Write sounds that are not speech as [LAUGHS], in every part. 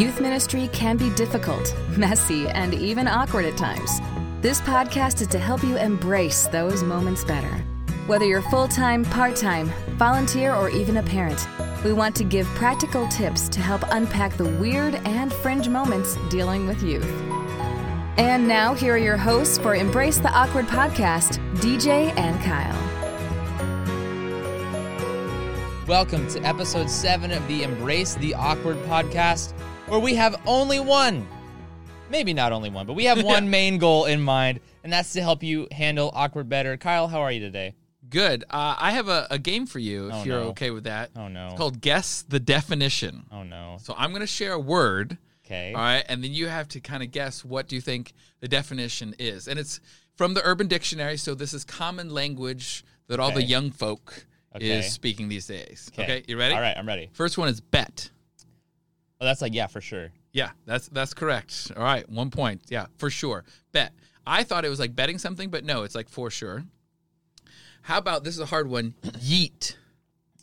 Youth ministry can be difficult, messy, and even awkward at times. This podcast is to help you embrace those moments better. Whether you're full time, part time, volunteer, or even a parent, we want to give practical tips to help unpack the weird and fringe moments dealing with youth. And now, here are your hosts for Embrace the Awkward podcast, DJ and Kyle. Welcome to episode seven of the Embrace the Awkward podcast, where we have only one, maybe not only one, but we have [LAUGHS] one main goal in mind, and that's to help you handle awkward better. Kyle, how are you today? Good. Uh, I have a, a game for you if Oh, you're no. okay with that. Oh, no. It's called Guess the Definition. Oh no. So I'm going to share a word. Okay. All right. And then you have to kind of guess what do you think the definition is. And it's from the Urban Dictionary. So this is common language that all the young folk Okay. is speaking these days. Okay. You ready? All right, I'm ready. First one is bet. Oh, that's like yeah, for sure. Yeah, that's that's correct. All right, one point. Yeah, for sure. Bet. I thought it was like betting something, but no, it's like for sure. How about this is a hard one? Yeet.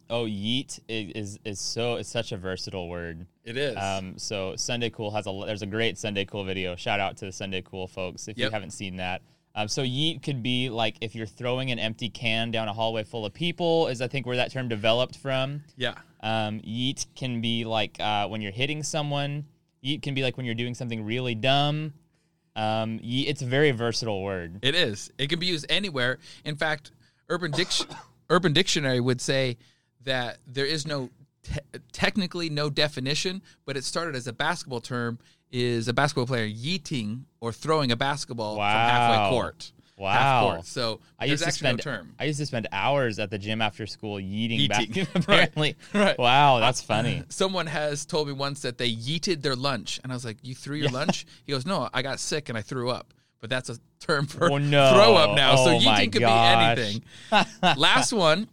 Oh, yeet is is, is so it's such a versatile word. It is. Um, so Sunday Cool has a there's a great Sunday Cool video. Shout out to the Sunday Cool folks if you haven't seen that. Um, so yeet could be like if you're throwing an empty can down a hallway full of people is I think where that term developed from. yeah. Um, yeet can be like uh, when you're hitting someone. Yeet can be like when you're doing something really dumb. Um, yeet, it's a very versatile word. It is. It can be used anywhere. In fact, Urban Dic- [LAUGHS] Urban Dictionary would say that there is no te- technically no definition, but it started as a basketball term. Is a basketball player yeeting or throwing a basketball from halfway court? Wow. Half court. So I used to spend no term. I used to spend hours at the gym after school yeeting, Yeeting. [LAUGHS] [LAUGHS] basketball. Apparently, Right. Wow, that's funny. [LAUGHS] Someone has told me once that they yeeted their lunch, and I was like, "You threw your lunch?" He goes, "No, I got sick and I threw up." But that's a term for Oh, no. throw up now. so Oh, my yeeting could be anything. Last one,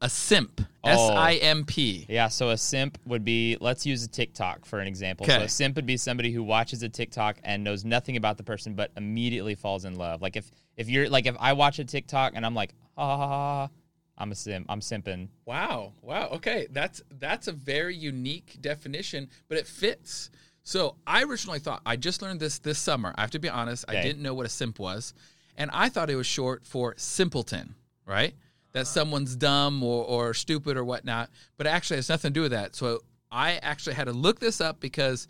a simp. Oh. S I M P. Yeah, so a simp would be let's use a TikTok for an example. So Okay. a simp would be somebody who watches a TikTok and knows nothing about the person but immediately falls in love. Like if if you're like if I watch a TikTok and I'm like, ha ha ha, ha I'm a simp. I'm simping. Wow. Wow. Okay. That's that's a very unique definition, but it fits. So I originally thought I just learned this this summer. I have to be honest, I Okay. didn't know what a simp was, and I thought it was short for simpleton, right? That someone's dumb or, or stupid or whatnot, but it actually has nothing to do with that. So I actually had to look this up because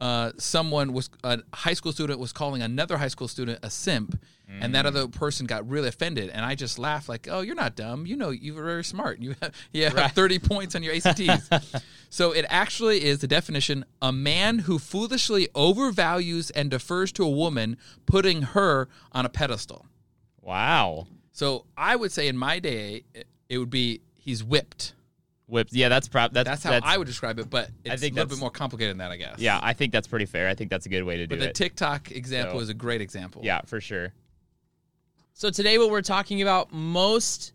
uh, someone was a high school student was calling another high school student a simp, and that other person got really offended. And I just laughed like, "Oh, you're not dumb. You know, you're very smart. You have, [LAUGHS] you have 30 points on your ACTs." [LAUGHS] so it actually is the definition: a man who foolishly overvalues and defers to a woman, putting her on a pedestal. Wow. So I would say in my day, it- it would be he's whipped. Whipped. Yeah, that's prob that's That's how I would describe it, but it's think a little bit more complicated than that, I guess. Yeah, I think that's pretty fair. I think that's a good way to do it. But the it. TikTok example So- is a great example. Yeah, for sure. So today, what we're talking about most,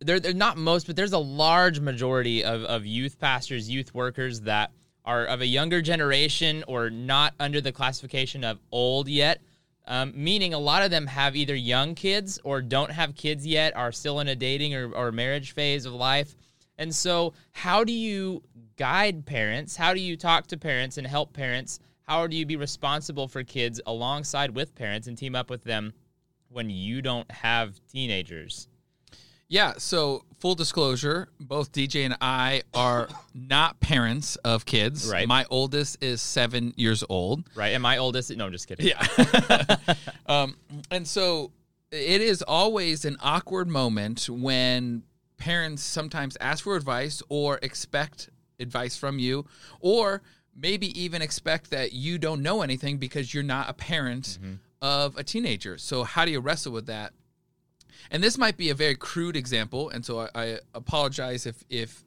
there, there not most, but there's a large majority of, of youth pastors, youth workers that are of a younger generation or not under the classification of old yet. Um, meaning a lot of them have either young kids or don't have kids yet, are still in a dating or, or marriage phase of life. And so, how do you guide parents? How do you talk to parents and help parents? How do you be responsible for kids alongside with parents and team up with them when you don't have teenagers? Yeah, so full disclosure, both DJ and I are [COUGHS] not parents of kids. Right. My oldest is seven years old. Right? And my oldest, no, I'm just kidding. Yeah. [LAUGHS] um, and so it is always an awkward moment when parents sometimes ask for advice or expect advice from you, or maybe even expect that you don't know anything because you're not a parent of a teenager. So, how do you wrestle with that? And this might be a very crude example, and so I, I apologize if if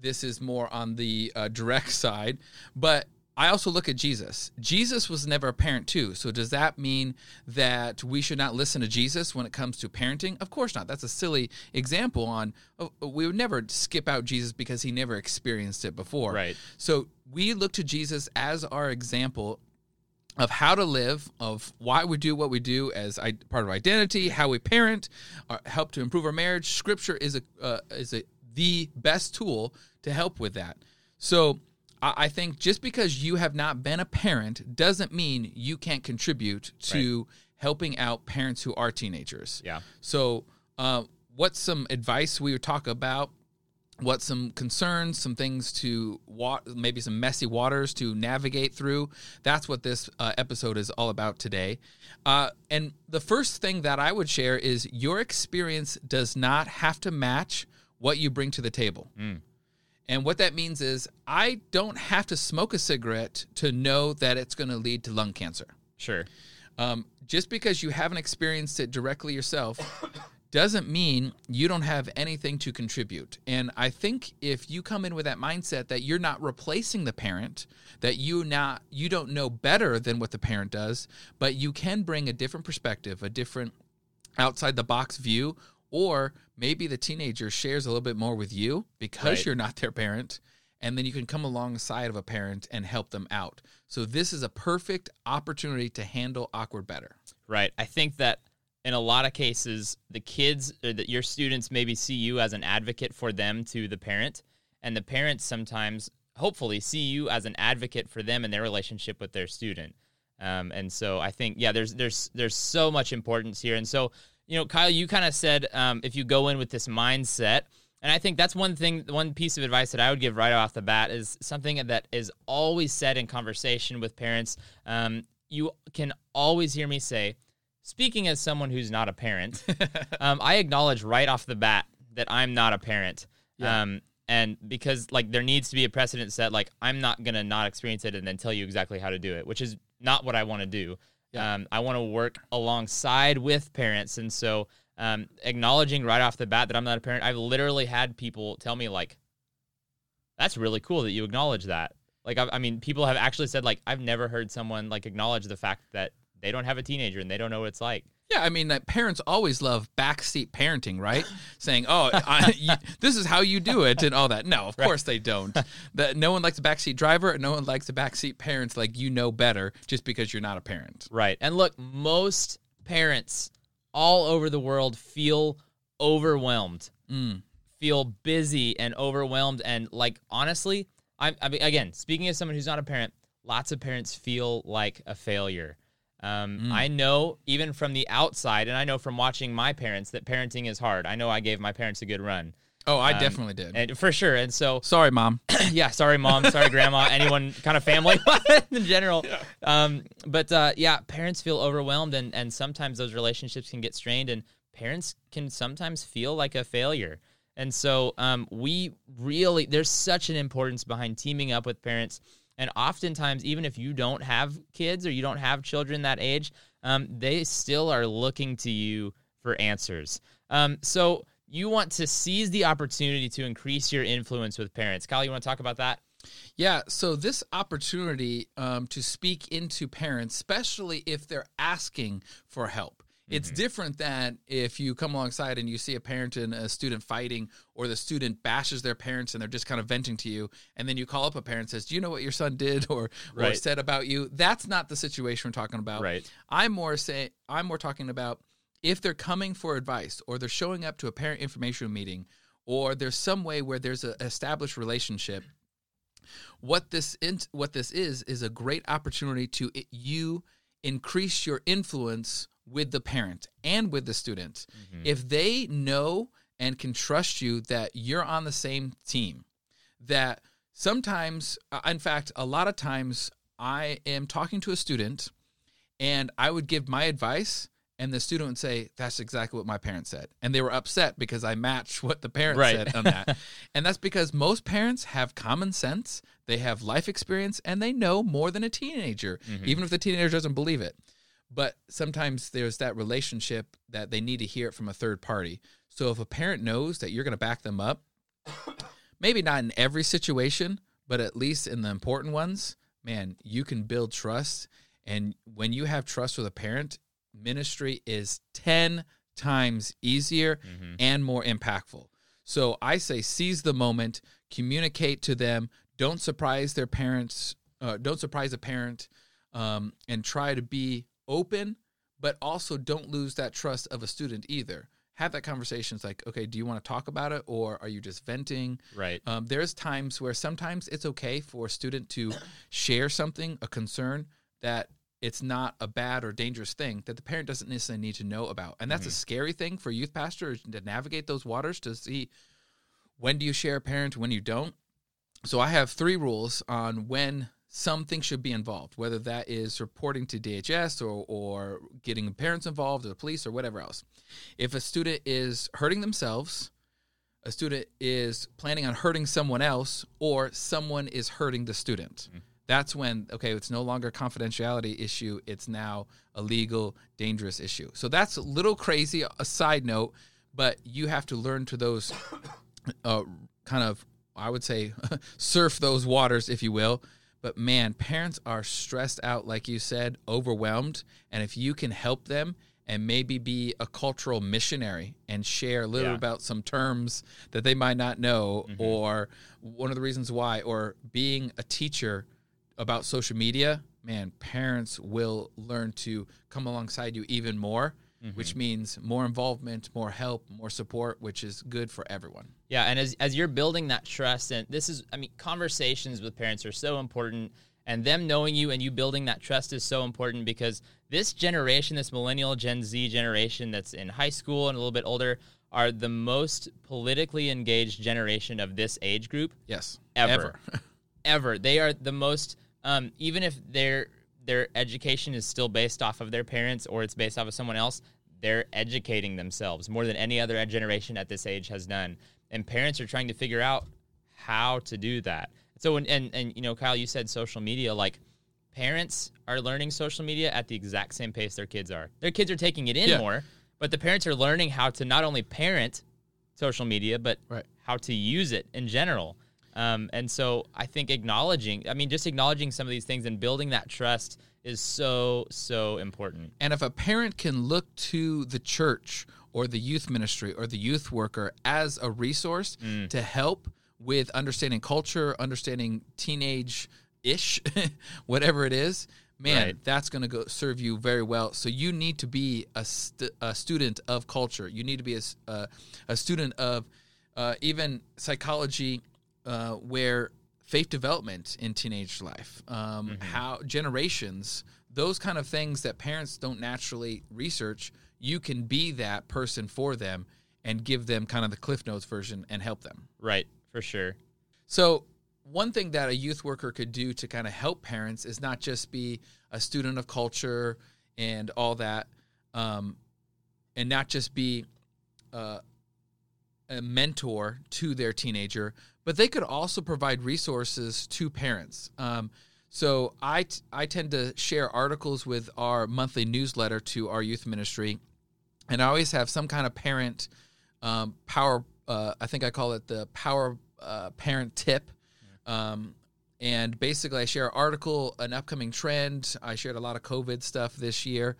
this is more on the uh, direct side, but I also look at Jesus. Jesus was never a parent too. So does that mean that we should not listen to Jesus when it comes to parenting? Of course not. That's a silly example on oh, we would never skip out Jesus because he never experienced it before. Right. So we look to Jesus as our example of how to live, of why we do what we do as I, part of identity, how we parent, our, help to improve our marriage. Scripture is a uh, is a the best tool to help with that. So I I think just because you have not been a parent doesn't mean you can't contribute to helping out parents who are teenagers. Yeah. So, uh, what's some advice we would talk about? What some concerns, some things to wa- maybe some messy waters to navigate through. That's what this uh, episode is all about today. Uh, and the first thing that I would share is your experience does not have to match what you bring to the table. And what that means is I don't have to smoke a cigarette to know that it's going to lead to lung cancer. Sure. Um, just because you haven't experienced it directly yourself doesn't mean you don't have anything to contribute. And I think if you come in with that mindset that you're not replacing the parent, that you not you don't know better than what the parent does, but you can bring a different perspective, a different outside the box view, or maybe the teenager shares a little bit more with you because Right. you're not their parent, and then you can come alongside of a parent and help them out. So this is a perfect opportunity to handle awkward better. Right. I think that in a lot of cases, the kids, or that your students maybe see you as an advocate for them to the parent, and the parents sometimes, hopefully, see you as an advocate for them in their relationship with their student. Um, and so I think, yeah, there's there's there's so much importance here. And so, you know, Kyle, you kind of said um, if you go in with this mindset, and I think that's one thing, one piece of advice that I would give right off the bat is something that is always said in conversation with parents. Um, you can always hear me say, speaking as someone who's not a parent, [LAUGHS] um, I acknowledge right off the bat that I'm not a parent. Um, and because like there needs to be a precedent set, like I'm not gonna not experience it and then tell you exactly how to do it, which is not what I want to do. Um, I want to work alongside with parents, and so um, acknowledging right off the bat that I'm not a parent, I've literally had people tell me like, "That's really cool that you acknowledge that." Like, I, I mean, people have actually said like, "I've never heard someone like acknowledge the fact that they don't have a teenager and they don't know what it's like." Yeah, I mean, like, parents always love backseat parenting, right? [LAUGHS] Saying, "Oh, I, you, this is how you do it," and all that. No, of course they don't. That no one likes a backseat driver, and no one likes a backseat parents. Like you know better just because you're not a parent. Right. And look, most parents all over the world feel overwhelmed, mm. feel busy and overwhelmed. And like, honestly, I, I mean, again, speaking as someone who's not a parent, lots of parents feel like a failure. Um, I know even from the outside, and I know from watching my parents that parenting is hard. I know I gave my parents a good run, Oh, I definitely did. and for sure. And so, Sorry, mom. [COUGHS] yeah, sorry, mom, sorry, grandma, [LAUGHS] anyone kind of family [LAUGHS] [LAUGHS] in general. Um, but uh, yeah, parents feel overwhelmed, and and sometimes those relationships can get strained, and parents can sometimes feel like a failure. And so um, we really there's such an importance behind teaming up with parents, and oftentimes even if you don't have kids or you don't have children that age, um, they still are looking to you for answers. Um, so you want to seize the opportunity to increase your influence with parents. Kyle, you want to talk about that? Yeah, so this opportunity um, to speak into parents, especially if they're asking for help. It's mm-hmm. different than if you come alongside and you see a parent and a student fighting, or the student bashes their parents and they're just kind of venting to you, and then you call up a parent and says, "Do you know what your son did [LAUGHS] or, or said about you?" That's not the situation we're talking about. Right. I'm more saying I'm more talking about if they're coming for advice or they're showing up to a parent information meeting or there's some way where there's an established relationship what this in, what this is is a great opportunity to i- you increase your influence with the parent and with the student. If they know and can trust you that you're on the same team that sometimes uh, in fact a lot of times i am talking to a student and i would give my advice and the student would say that's exactly what my parents said. And they were upset because i matched what the parents Right. said on that. [LAUGHS] And that's because most parents have common sense they have life experience and they know more than a teenager even if the teenager doesn't believe it but sometimes there's that relationship that they need to hear it from a third party so if a parent knows that you're going to back them up [COUGHS] maybe not in every situation, but at least in the important ones, man, you can build trust. And when you have trust with a parent, ministry is 10 times easier and more impactful. So I say seize the moment, communicate to them, don't surprise their parents, uh, don't surprise a parent, um, and try to be open, but also don't lose that trust of a student either. have that conversation. It's like, okay, do you want to talk about it or are you just venting? Right. Um, there's times where sometimes it's okay for a student to [COUGHS] share something, a concern that it's not a bad or dangerous thing that the parent doesn't necessarily need to know about. And that's a scary thing for youth pastors to navigate those waters to see when do you share a parent, when you don't. So I have three rules on when something should be involved, whether that is reporting to DHS or, or getting parents involved or the police or whatever else. If a student is hurting themselves, a student is planning on hurting someone else, or someone is hurting the student. That's when, okay, it's no longer a confidentiality issue. It's now a legal, dangerous issue. So that's a little crazy, a side note, but you have to learn to those [COUGHS] uh, kind of, I would say, [LAUGHS] surf those waters, if you will. But man, parents are stressed out, like you said, overwhelmed. And if you can help them and maybe be a cultural missionary and share a little Yeah. about some terms that they might not know, mm-hmm. or one of the reasons why, or being a teacher about social media, man, parents will learn to come alongside you even more, which means more involvement, more help, more support, which is good for everyone. Yeah, and as as you're building that trust, and this is, I mean, conversations with parents are so important, and them knowing you and you building that trust is so important because this generation, this millennial Gen Z generation that's in high school and a little bit older, are the most politically engaged generation of this age group Yes. Ever. ever. [LAUGHS] They are the most, um, even if their their education is still based off of their parents or it's based off of someone else, they're educating themselves more than any other generation at this age has done. And parents are trying to figure out how to do that. So, when, and and you know, Kyle, you said social media. Like, parents are learning social media at the exact same pace their kids are. Their kids are taking it in Yeah. more, but the parents are learning how to not only parent social media, but Right. how to use it in general. Um, and so I think acknowledging, I mean, just acknowledging some of these things and building that trust is so, so important. And if a parent can look to the church or the youth ministry or the youth worker as a resource to help with understanding culture, understanding teenage ish, [LAUGHS] whatever it is, man, Right. that's going to go serve you very well. So you need to be a, st- a student of culture. You need to be a, uh, a student of uh, even psychology, uh, where faith development in teenage life, um, how generations, those kind of things that parents don't naturally research, you can be that person for them and give them kind of the Cliff Notes version and help them. Right, for sure. So, one thing that a youth worker could do to kind of help parents is not just be a student of culture and all that, um, and not just be uh, a mentor to their teenager, but they could also provide resources to parents. Um, so I, t- I tend to share articles with our monthly newsletter to our youth ministry, and I always have some kind of parent um, power. Uh, I think I call it the power uh, parent tip. Um, and basically, I share an article, an upcoming trend. I shared a lot of COVID stuff this year,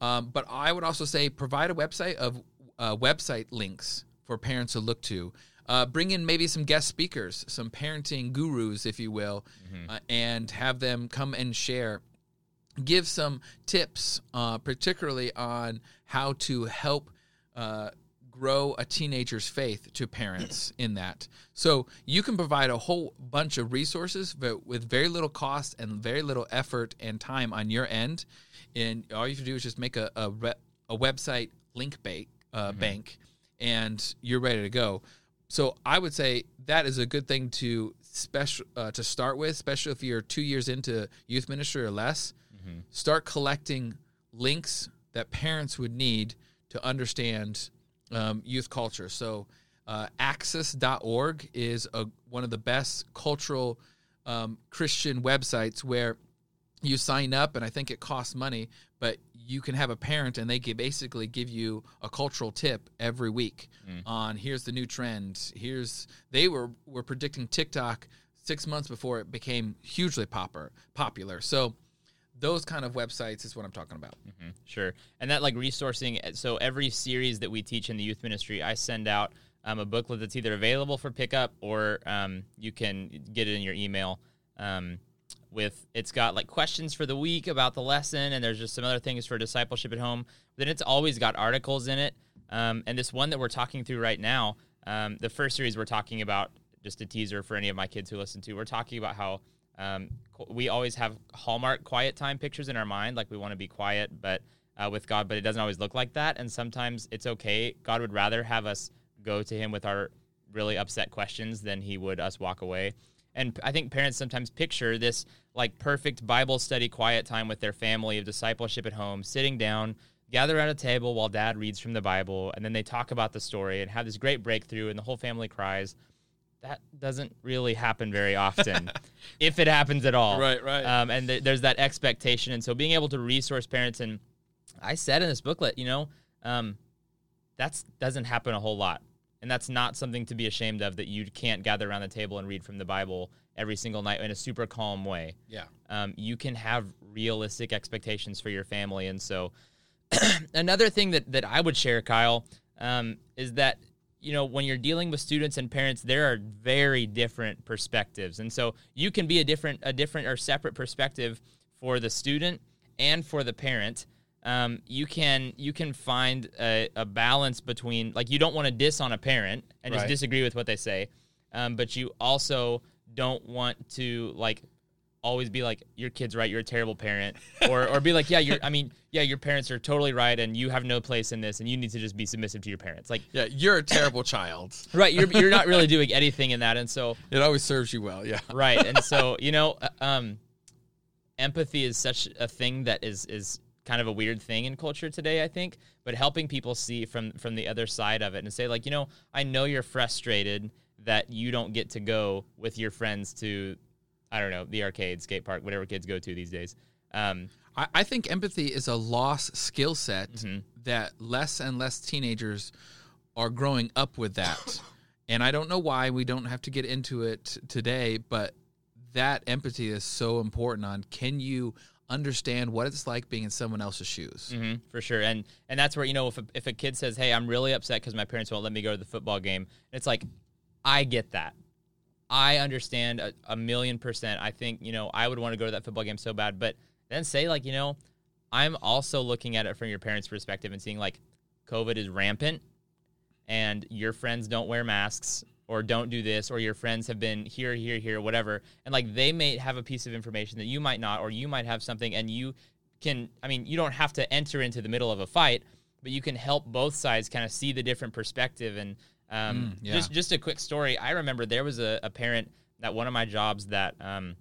um, but I would also say provide a website of uh, website links for parents to look to. Uh, bring in maybe some guest speakers, some parenting gurus, if you will, uh, and have them come and share give some tips, uh, particularly on how to help uh, grow a teenager's faith to parents [CLEARS THROAT] in that. So you can provide a whole bunch of resources but with very little cost and very little effort and time on your end. And all you have to do is just make a, a, re- a website link bank, uh, bank, and you're ready to go. So I would say that is a good thing to special uh, to start with, especially if you're two years into youth ministry or less. Start collecting links that parents would need to understand um, youth culture. So uh, Axis.org is a, one of the best cultural um, Christian websites where you sign up and I think it costs money, but you can have a parent and they basically give you a cultural tip every week on here's the new trend. Here's they were were predicting TikTok six months before it became hugely popper, popular. So those kind of websites is what I'm talking about. Sure. And that like resourcing. So every series that we teach in the youth ministry, I send out um, a booklet that's either available for pickup or um, you can get it in your email. Um, with it's got like questions for the week about the lesson, and there's just some other things for discipleship at home. Then it's always got articles in it Um, and this one that we're talking through right now, um, the first series we're talking about, just a teaser for any of my kids who listen to, we're talking about how um, we always have Hallmark quiet time pictures in our mind, like we want to be quiet, but uh, with God, but it doesn't always look like that. And sometimes it's okay. God would rather have us go to Him with our really upset questions than He would us walk away. And I think parents sometimes picture this like perfect Bible study quiet time with their family of discipleship at home, sitting down, gather around a table while dad reads from the Bible, and then they talk about the story and have this great breakthrough, and the whole family cries. That doesn't really happen very often, [LAUGHS] if it happens at all. Right, right. Um, and th- there's that expectation, and so being able to resource parents, and I said in this booklet, you know, um, that doesn't happen a whole lot, and that's not something to be ashamed of. That you can't gather around the table and read from the Bible every single night in a super calm way. Yeah. Um, you can have realistic expectations for your family, and so [CLEARS THROAT] another thing that that I would share, Kyle, um, is that you know when you're dealing with students and parents, there are very different perspectives, and so you can be a different a different or separate perspective for the student and for the parent. Um, you can you can find a, a, balance between like you don't want to diss on a parent and just Right. disagree with what they say, um, but you also don't want to like always be like your kid's right you're a terrible parent [LAUGHS] or or be like yeah you're i mean yeah your parents are totally right and you have no place in this and you need to just be submissive to your parents like Yeah, you're a terrible child. [LAUGHS] right you're, you're not really doing anything in that and so [LAUGHS] It always serves you well. Yeah. right and so you know uh, um empathy is such a thing that is is kind of a weird thing in culture today i think but helping people see from from the other side of it and say like you know i know you're frustrated that you don't get to go with your friends to i don't know the arcade skate park whatever kids go to these days um I, I think empathy is a lost skill set Mm-hmm. that less and less teenagers are growing up with that. [COUGHS] and I don't know why we don't have to get into it today, but that empathy is so important on can you understand what it's like being in someone else's shoes? hmm for sure, and and that's where you know if a, if a kid says, "Hey, I'm really upset because my parents won't let me go to the football game," it's like, I get that, I understand a, a million percent. I think you know I would want to go to that football game so bad, but then say like you know, I'm also looking at it from your parents' perspective and seeing like, COVID is rampant, and your friends don't wear masks or don't do this or your friends have been here here here whatever and like they may have a piece of information that you might not or you might have something and you can i mean you don't have to enter into the middle of a fight but you can help both sides kind of see the different perspective and um, yeah. just just a quick story i remember there was a, a parent at one of my jobs that um,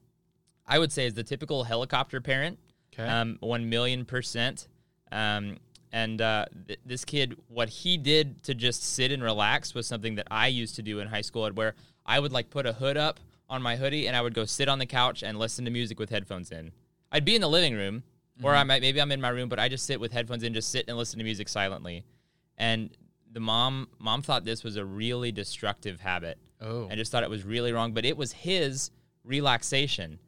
i would say is the typical helicopter parent Okay. um, one million percent. Um, and uh, th- this kid, what he did to just sit and relax was something that I used to do in high school, where I would like put a hood up on my hoodie and I would go sit on the couch and listen to music with headphones in. I'd be in the living room, or I might maybe I'm in my room, but I just sit with headphones in, just sit and listen to music silently. And the mom mom thought this was a really destructive habit oh. and just thought it was really wrong. But it was his relaxation,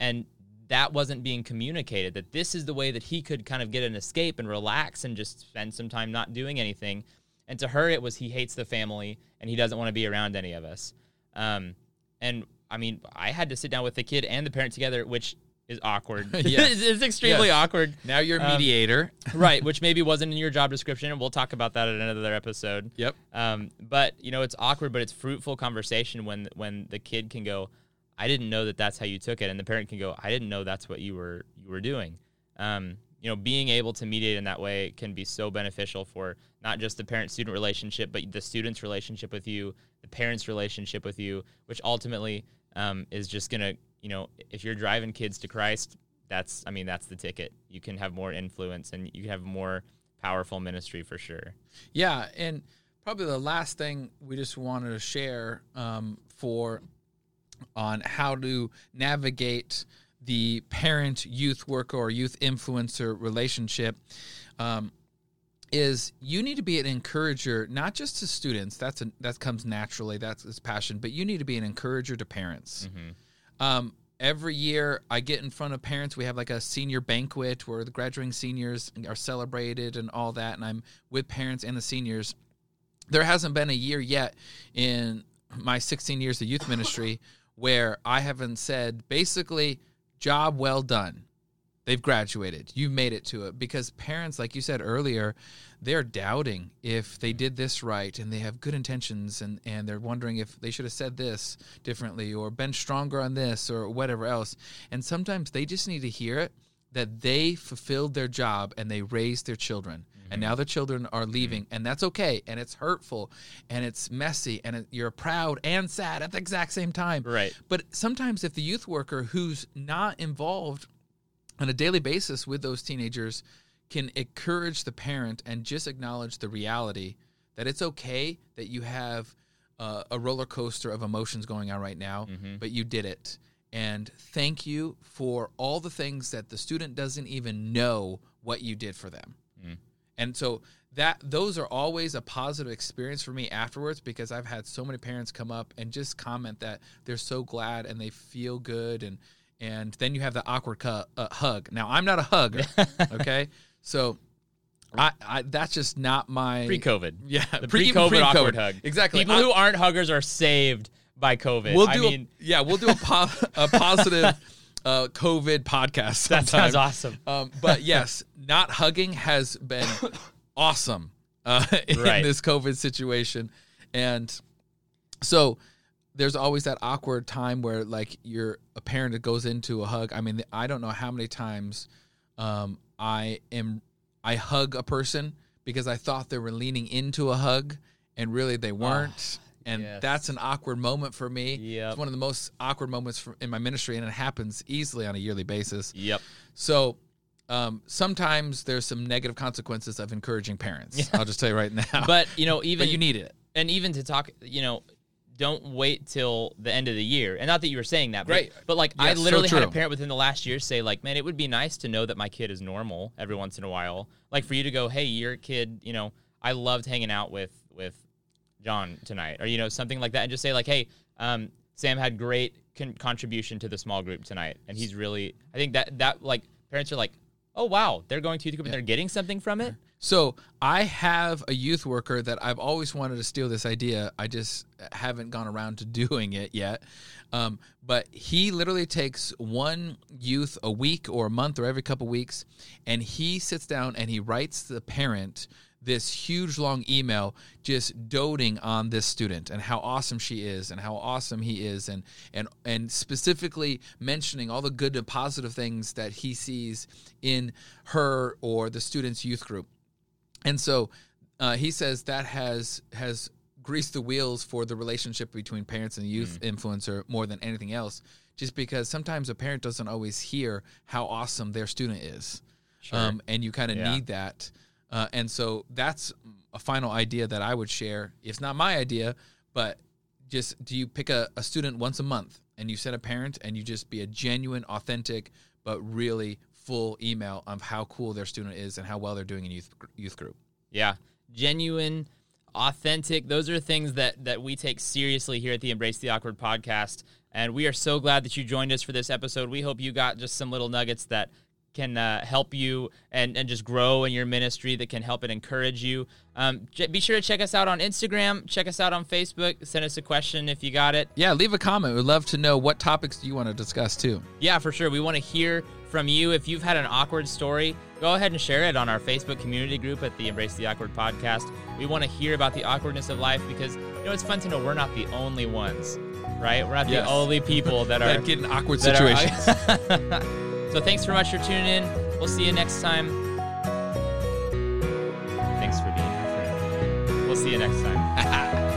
and that wasn't being communicated. That this is the way that he could kind of get an escape and relax and just spend some time not doing anything. And to her, it was he hates the family and he doesn't want to be around any of us. Um, and I mean, I had to sit down with the kid and the parent together, which is awkward. [LAUGHS] [LAUGHS] Yes. it's, extremely Yes. awkward now you're a Um, mediator. [LAUGHS] right, which maybe wasn't in your job description, and we'll talk about that at another episode. Yep. Um, but you know, it's awkward, but it's fruitful conversation when when the kid can go, "I didn't know that that's how you took it," and the parent can go, "I didn't know that's what you were you were doing." Um, you know, being able to mediate in that way can be so beneficial for not just the parent-student relationship, but the student's relationship with you, the parent's relationship with you, which ultimately um, is just gonna, you know, if you're driving kids to Christ, that's, I mean, that's the ticket. You can have more influence and you can have more powerful ministry for sure. Yeah, and probably the last thing we just wanted to share um, for on how to navigate the parent youth worker or youth influencer relationship um, is you need to be an encourager not just to students that's a, that comes naturally that's his passion but you need to be an encourager to parents um, every year I get in front of parents. We have like a senior banquet where the graduating seniors are celebrated and all that. And I'm with parents and the seniors. There hasn't been a year yet in my 16 years of youth ministry where I haven't said basically, job well done. they've graduated. You've made it to it because parents, like you said earlier, they're doubting if they did this right and they have good intentions and, and they're wondering if they should have said this differently or been stronger on this or whatever else. And sometimes they just need to hear it that they fulfilled their job and they raised their children. Mm-hmm. And now the children are mm-hmm. leaving, and that's okay. And it's hurtful, and it's messy, and it, you're proud and sad at the exact same time. Right. But sometimes, if the youth worker who's not involved on a daily basis with those teenagers can encourage the parent and just acknowledge the reality that it's okay that you have uh, a roller coaster of emotions going on right now, mm-hmm. but you did it. And thank you for all the things that the student doesn't even know what you did for them. And so that those are always a positive experience for me afterwards because I've had so many parents come up and just comment that they're so glad and they feel good and and then you have the awkward cu- uh, hug. Now I'm not a hugger, [LAUGHS] okay? so I, I that's just not my Pre-COVID. Yeah, The pre- pre-COVID, pre-COVID. awkward hug. Exactly. People I- who aren't huggers are saved by COVID. We'll I do mean, a, yeah, we'll do a, po- a positive [LAUGHS] uh, COVID podcast. that sometime. sounds awesome. Um, but yes, not hugging has been [COUGHS] awesome uh, [LAUGHS] in Right. this COVID situation, and so there's always that awkward time where like you're a parent that goes into a hug. I mean, I don't know how many times um, I am I hug a person because I thought they were leaning into a hug, and really they weren't. And yes. that's an awkward moment for me. Yep. It's one of the most awkward moments for, in my ministry, and it happens easily on a yearly basis. Yep. So um, sometimes there's some negative consequences of encouraging parents. I'll just tell you right now. [LAUGHS] But you know, even but you need it. and even to talk, you know, don't wait till the end of the year. And not that you were saying that, but, Right. but like I Yes, so literally had a parent within the last year say, like, man, it would be nice to know that my kid is normal every once in a while. Like for you to go, hey, your kid, you know, I loved hanging out with with John tonight, or you know, something like that, and just say like, hey, um, Sam had great con- contribution to the small group tonight, and he's really, I think that that like parents are like, oh wow, they're going to youth group and they're getting something from it. So I have a youth worker that I've always wanted to steal this idea. I just haven't gone around to [LAUGHS] doing it yet. Um, but he literally takes one youth a week or a month or every couple weeks, and he sits down and he writes the parent this huge long email just doting on this student and how awesome she is and how awesome he is and and and specifically mentioning all the good and positive things that he sees in her or the student's youth group and so uh, he says that has has greased the wheels for the relationship between parents and youth influencer more than anything else. Just because sometimes a parent doesn't always hear how awesome their student is, um, and you kind of Yeah. need that. Uh, and so that's a final idea that I would share. It's not my idea, but just do you pick a, a student once a month and you send a parent and you just be a genuine, authentic, but really full email of how cool their student is and how well they're doing in youth youth group. Yeah, genuine, authentic. Those are things that that we take seriously here at the Embrace the Awkward podcast, and we are so glad that you joined us for this episode. We hope you got just some little nuggets that can uh, help you and, and just grow in your ministry that can help and encourage you. Um, be sure to check us out on Instagram. Check us out on Facebook. Send us a question if you got it. Yeah, leave a comment. We'd love to know what topics do you want to discuss too. Yeah, for sure. We want to hear from you. If you've had an awkward story, go ahead and share it on our Facebook community group at the Embrace the Awkward podcast. We want to hear about the awkwardness of life because you know it's fun to know we're not the only ones, right? We're not Yes. the only people that [LAUGHS] are That get in awkward that are- situations. [LAUGHS] [LAUGHS] so thanks so much for tuning in. We'll see you next time. Thanks for being our friend. We'll see you next time. [LAUGHS]